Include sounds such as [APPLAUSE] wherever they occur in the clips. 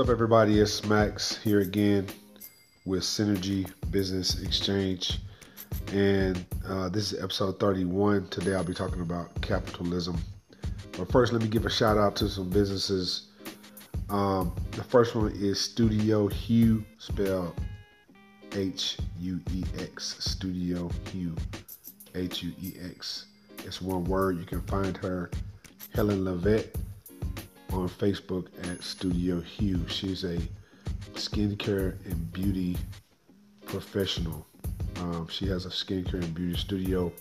What's up, everybody? It's Max here again with Synergy Business Exchange. And uh, this is episode 31. Today I'll be talking about capitalism. But first, let me give a shout out to some businesses. Um, the first one is Studio Hue, spelled H U E X. Studio Hue, H U E X. It's one word. You can find her, Helen Levette on Facebook at Studio Hue. She's a skincare and beauty professional. Um, she has a skincare and beauty studio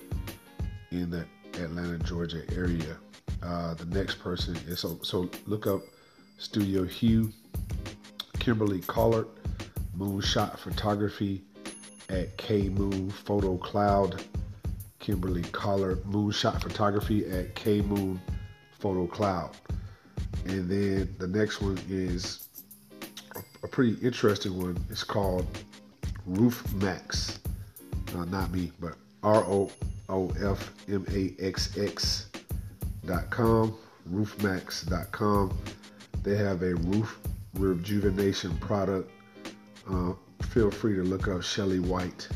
in the Atlanta, Georgia area. Uh, the next person is so so look up Studio Hue, Kimberly Collard, Moonshot Photography at K Moon Photo Cloud. Kimberly Collard, Moonshot Photography at K Moon Photo Cloud. And then the next one is a, pretty interesting one. It's called Roof Maxx. Uh, not me, but R O O F M A X X dot com, roofmaxx.com. com. They have a roof rejuvenation product. Uh, feel free to look up Shelly White.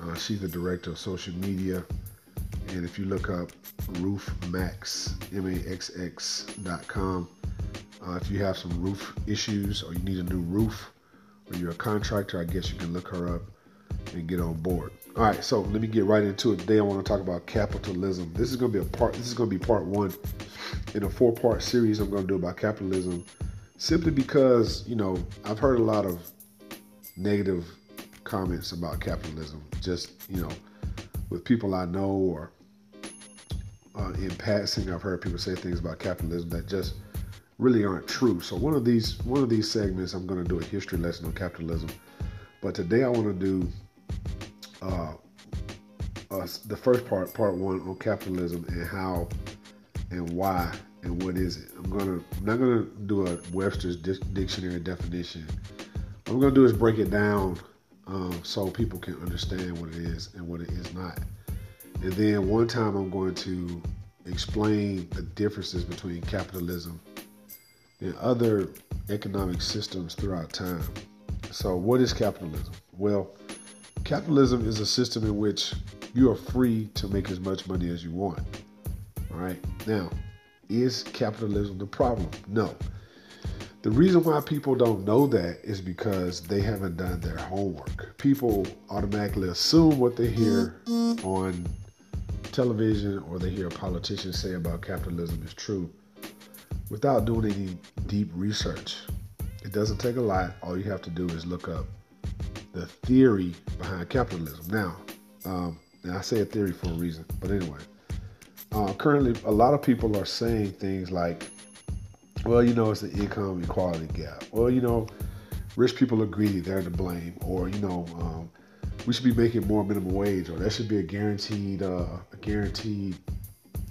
Uh, she's the director of social media. And if you look up roofmaxx, M-A-X-X.com, uh, if you have some roof issues or you need a new roof or you're a contractor, I guess you can look her up and get on board. All right, so let me get right into it. Today I want to talk about capitalism. This is going to be a part. This is going to be part one in a four-part series I'm going to do about capitalism. Simply because you know I've heard a lot of negative comments about capitalism. Just you know, with people I know or uh, in passing, I've heard people say things about capitalism that just really aren't true. So one of these one of these segments, I'm going to do a history lesson on capitalism. But today I want to do uh, uh, the first part, part one, on capitalism and how and why and what is it. I'm gonna I'm not gonna do a Webster's dictionary definition. What I'm gonna do is break it down um, so people can understand what it is and what it is not. And then one time I'm going to explain the differences between capitalism and other economic systems throughout time. So, what is capitalism? Well, capitalism is a system in which you are free to make as much money as you want. All right. Now, is capitalism the problem? No. The reason why people don't know that is because they haven't done their homework. People automatically assume what they hear on television or they hear a politician say about capitalism is true without doing any deep research. It doesn't take a lot. All you have to do is look up the theory behind capitalism. Now, um, and I say a theory for a reason, but anyway, uh, currently a lot of people are saying things like, well, you know, it's the income equality gap. Well, you know, rich people are greedy, they're to blame. Or, you know, um, we should be making more minimum wage, or that should be a guaranteed, uh, a guaranteed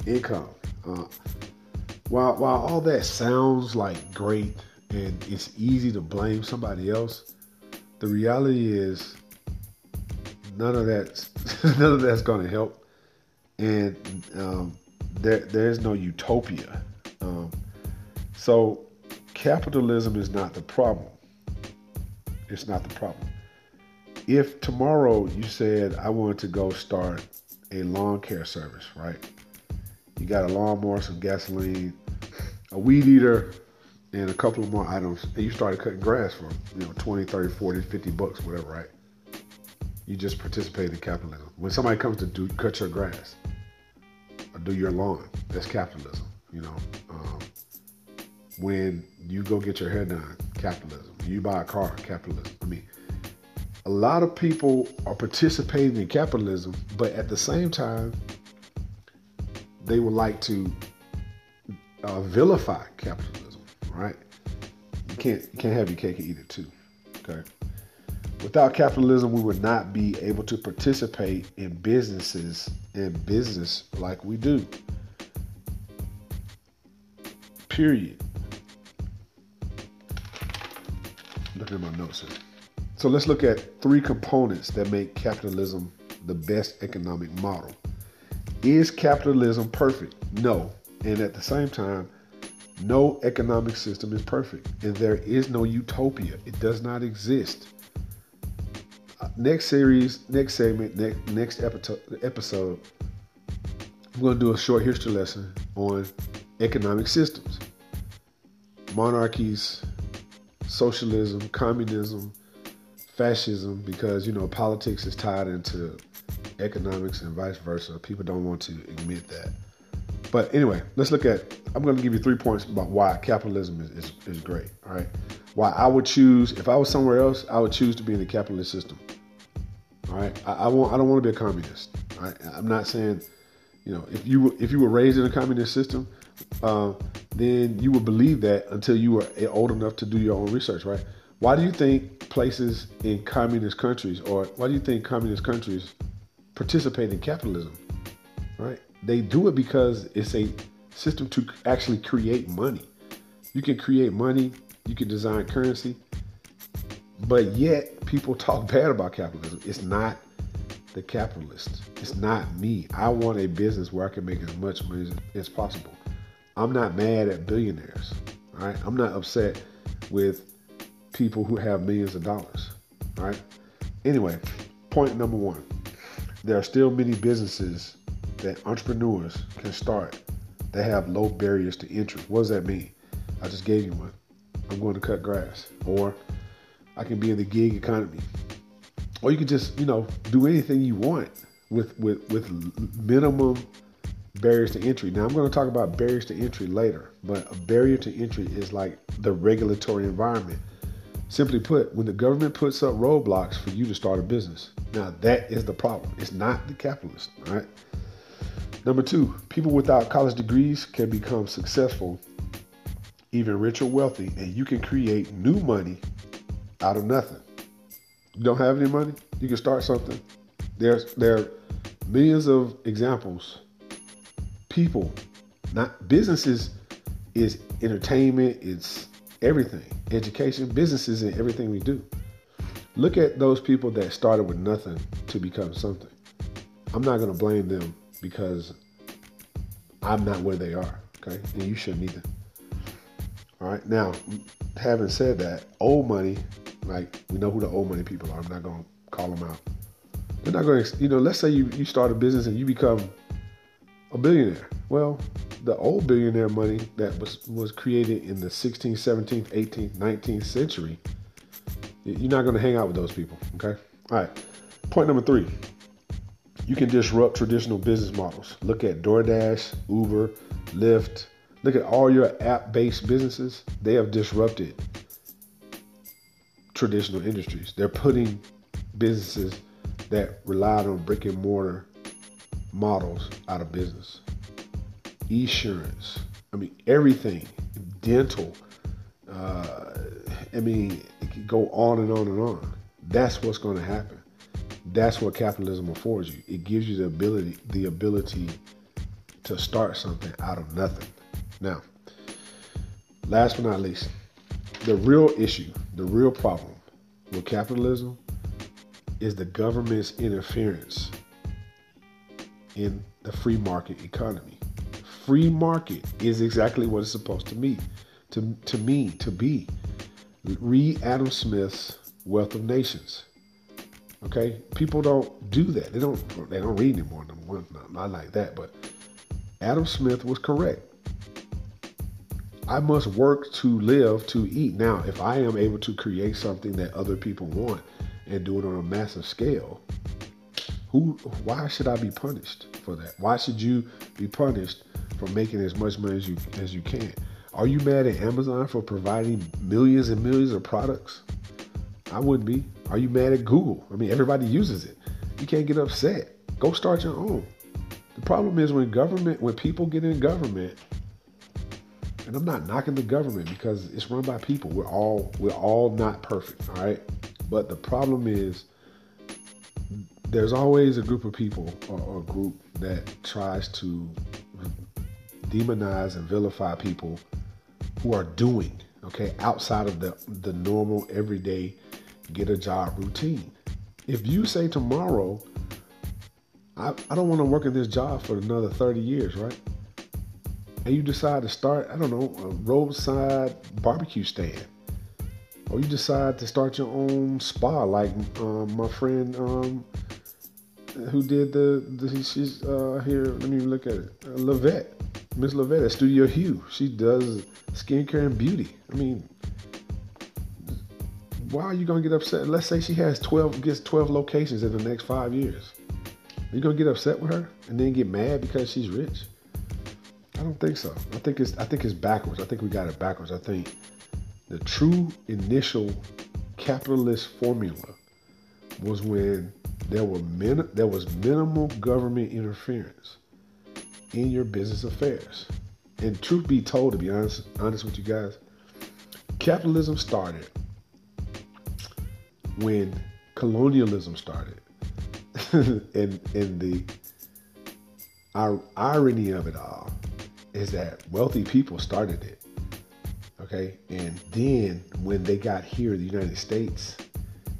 income. Uh, while while all that sounds like great and it's easy to blame somebody else, the reality is none of that [LAUGHS] none of that's going to help, and um, there there's no utopia. Um, so capitalism is not the problem. It's not the problem. If tomorrow you said I want to go start a lawn care service, right? You got a lawnmower, some gasoline, a weed eater, and a couple of more items, and you started cutting grass for you know 20, 30, 40, 50 bucks, whatever, right? You just participate in capitalism. When somebody comes to do cut your grass or do your lawn, that's capitalism. You know, um, when you go get your hair done, capitalism. You buy a car, capitalism. I mean, a lot of people are participating in capitalism, but at the same time, they would like to uh, vilify capitalism, right? You can't you can't have your cake and eat it too. Okay. Without capitalism, we would not be able to participate in businesses and business like we do. Period. Looking at my notes here. So let's look at three components that make capitalism the best economic model. Is capitalism perfect? No. And at the same time, No economic system is perfect, and there is no utopia. It does not exist. Uh, next series, next segment, next next episode, I'm going to do a short history lesson on economic systems, monarchies, socialism, communism, fascism, because you know politics is tied into economics and vice versa. People don't want to admit that. But anyway, let's look at. I'm going to give you three points about why capitalism is, is, is great. All right, why I would choose if I was somewhere else, I would choose to be in the capitalist system. All right, I, I won't. I don't want to be a communist. I'm not saying, you know, if you if you were raised in a communist system, uh, then you would believe that until you were old enough to do your own research. Right? Why do you think places in communist countries, or why do you think communist countries participate in capitalism? Right? They do it because it's a system to actually create money. You can create money, you can design currency, but yet people talk [LAUGHS] bad about capitalism. It's not the capitalist. It's not me. I want a business where I can make as much money as, as possible. I'm not mad at billionaires. All right. I'm not upset with people who have millions of dollars. right? Anyway, point number one. There are still many businesses that entrepreneurs can start that have low barriers to entry. What does that mean? I just gave you one. I'm going to cut grass. Or I can be in the gig economy. Or you can just, you know, do anything you want with with with minimum barriers to entry. Now I'm going to talk about barriers to entry later, but a barrier to entry is like the regulatory environment. Simply put, when the government puts up roadblocks for you to start a business. Now that is the problem. It's not the capitalist, right? Number two, people without college degrees can become successful, even rich or wealthy, and you can create new money out of nothing. You don't have any money, you can start something. There's there are millions of examples. People, not businesses, is entertainment, it's everything. Education, businesses, and everything we do. Look at those people that started with nothing to become something. I'm not going to blame them because I'm not where they are. Okay, and you shouldn't either. All right. Now, having said that, old money, like we know who the old money people are. I'm not gonna call them out. They're not going to, you know. Let's say you you start a business and you become a billionaire. Well, the old billionaire money that was was created in the 16th, 17th, 18th, 19th century. You're not going to hang out with those people. Okay. All right. Point number three you can disrupt traditional business models. Look at DoorDash, Uber, Lyft. Look at all your app based businesses. They have disrupted traditional industries. They're putting businesses that relied on brick and mortar models out of business. Insurance, I mean, everything, dental, uh, I mean, it could go on and on and on. That's what's going to happen. That's what capitalism affords you. It gives you the ability, the ability to start something out of nothing. Now, last but not least, the real issue, the real problem with capitalism is the government's interference in the free market economy. Free market is exactly what it's supposed to mean, to, to mean, to be. Read Adam Smith's Wealth of Nations. Okay, people don't do that. They don't. They don't read anymore. One, not, not like that. But Adam Smith was correct. I must work to live to eat. Now, if I am able to create something that other people want and do it on a massive scale, who? Why should I be punished for that? Why should you be punished for making as much money as you as you can? Are you mad at Amazon for providing millions and millions of products? I wouldn't be. Are you mad at Google? I mean, everybody uses it. You can't get upset. Go start your own. The problem is when government, when people get in government, and I'm not knocking the government because it's run by people. We're all we're all not perfect, all right? But the problem is there's always a group of people or, or a group that tries to demonize and vilify people who are doing, okay, outside of the the normal everyday get a job routine. If you say tomorrow, I, I don't want to work at this job for another 30 years, right? and you decide to start, I don't know, a roadside barbecue stand. Or you decide to start your own spa, like um, my friend um, who did the, the she's uh, here. Let me look at it. Uh, Lavette, Miss Lavette at Studio Hue. She does skincare and beauty. I mean, why are you gonna get upset? Let's say she has twelve, gets twelve locations in the next five years. Are you gonna get upset with her and then get mad because she's rich? I don't think so. I think it's I think it's backwards. I think we got it backwards. I think the true initial capitalist formula was when there were min- there was minimal government interference in your business affairs. And truth be told, to be honest, honest with you guys, capitalism started when colonialism started. [LAUGHS] and and the our irony of it all is that wealthy people started it. Okay? And then when they got here in the United States,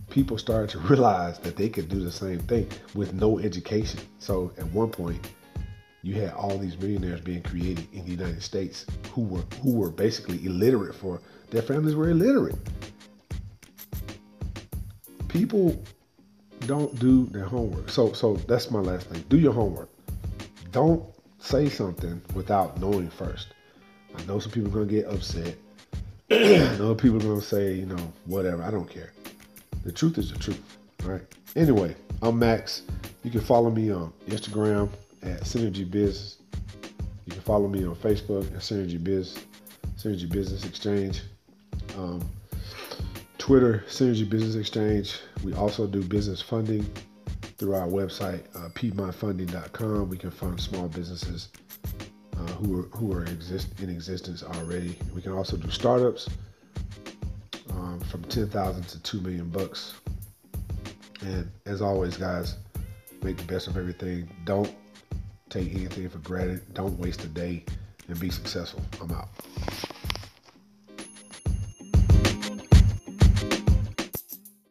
people started to [LAUGHS] realize that they could do the same thing with no education. So at one point, you had all these millionaires being created in the United States who were who were basically illiterate for their families were illiterate. People don't do their homework. So so that's my last thing. Do your homework. Don't say something without knowing first. I know some people are gonna get upset. [CLEARS THROAT] I know people are gonna say, you know, whatever. I don't care. The truth is the truth. Right. Anyway, I'm Max. You can follow me on Instagram at Synergy Biz. You can follow me on Facebook at Synergy Biz, Synergy Business Exchange. Um, Twitter, Synergy Business Exchange. We also do business funding through our website, uh, piedmontfunding.com. We can fund small businesses uh, who are, who are exist, in existence already. We can also do startups um, from 10,000 to 2 million bucks. And as always, guys, make the best of everything. Don't take anything for granted. Don't waste a day and be successful. I'm out.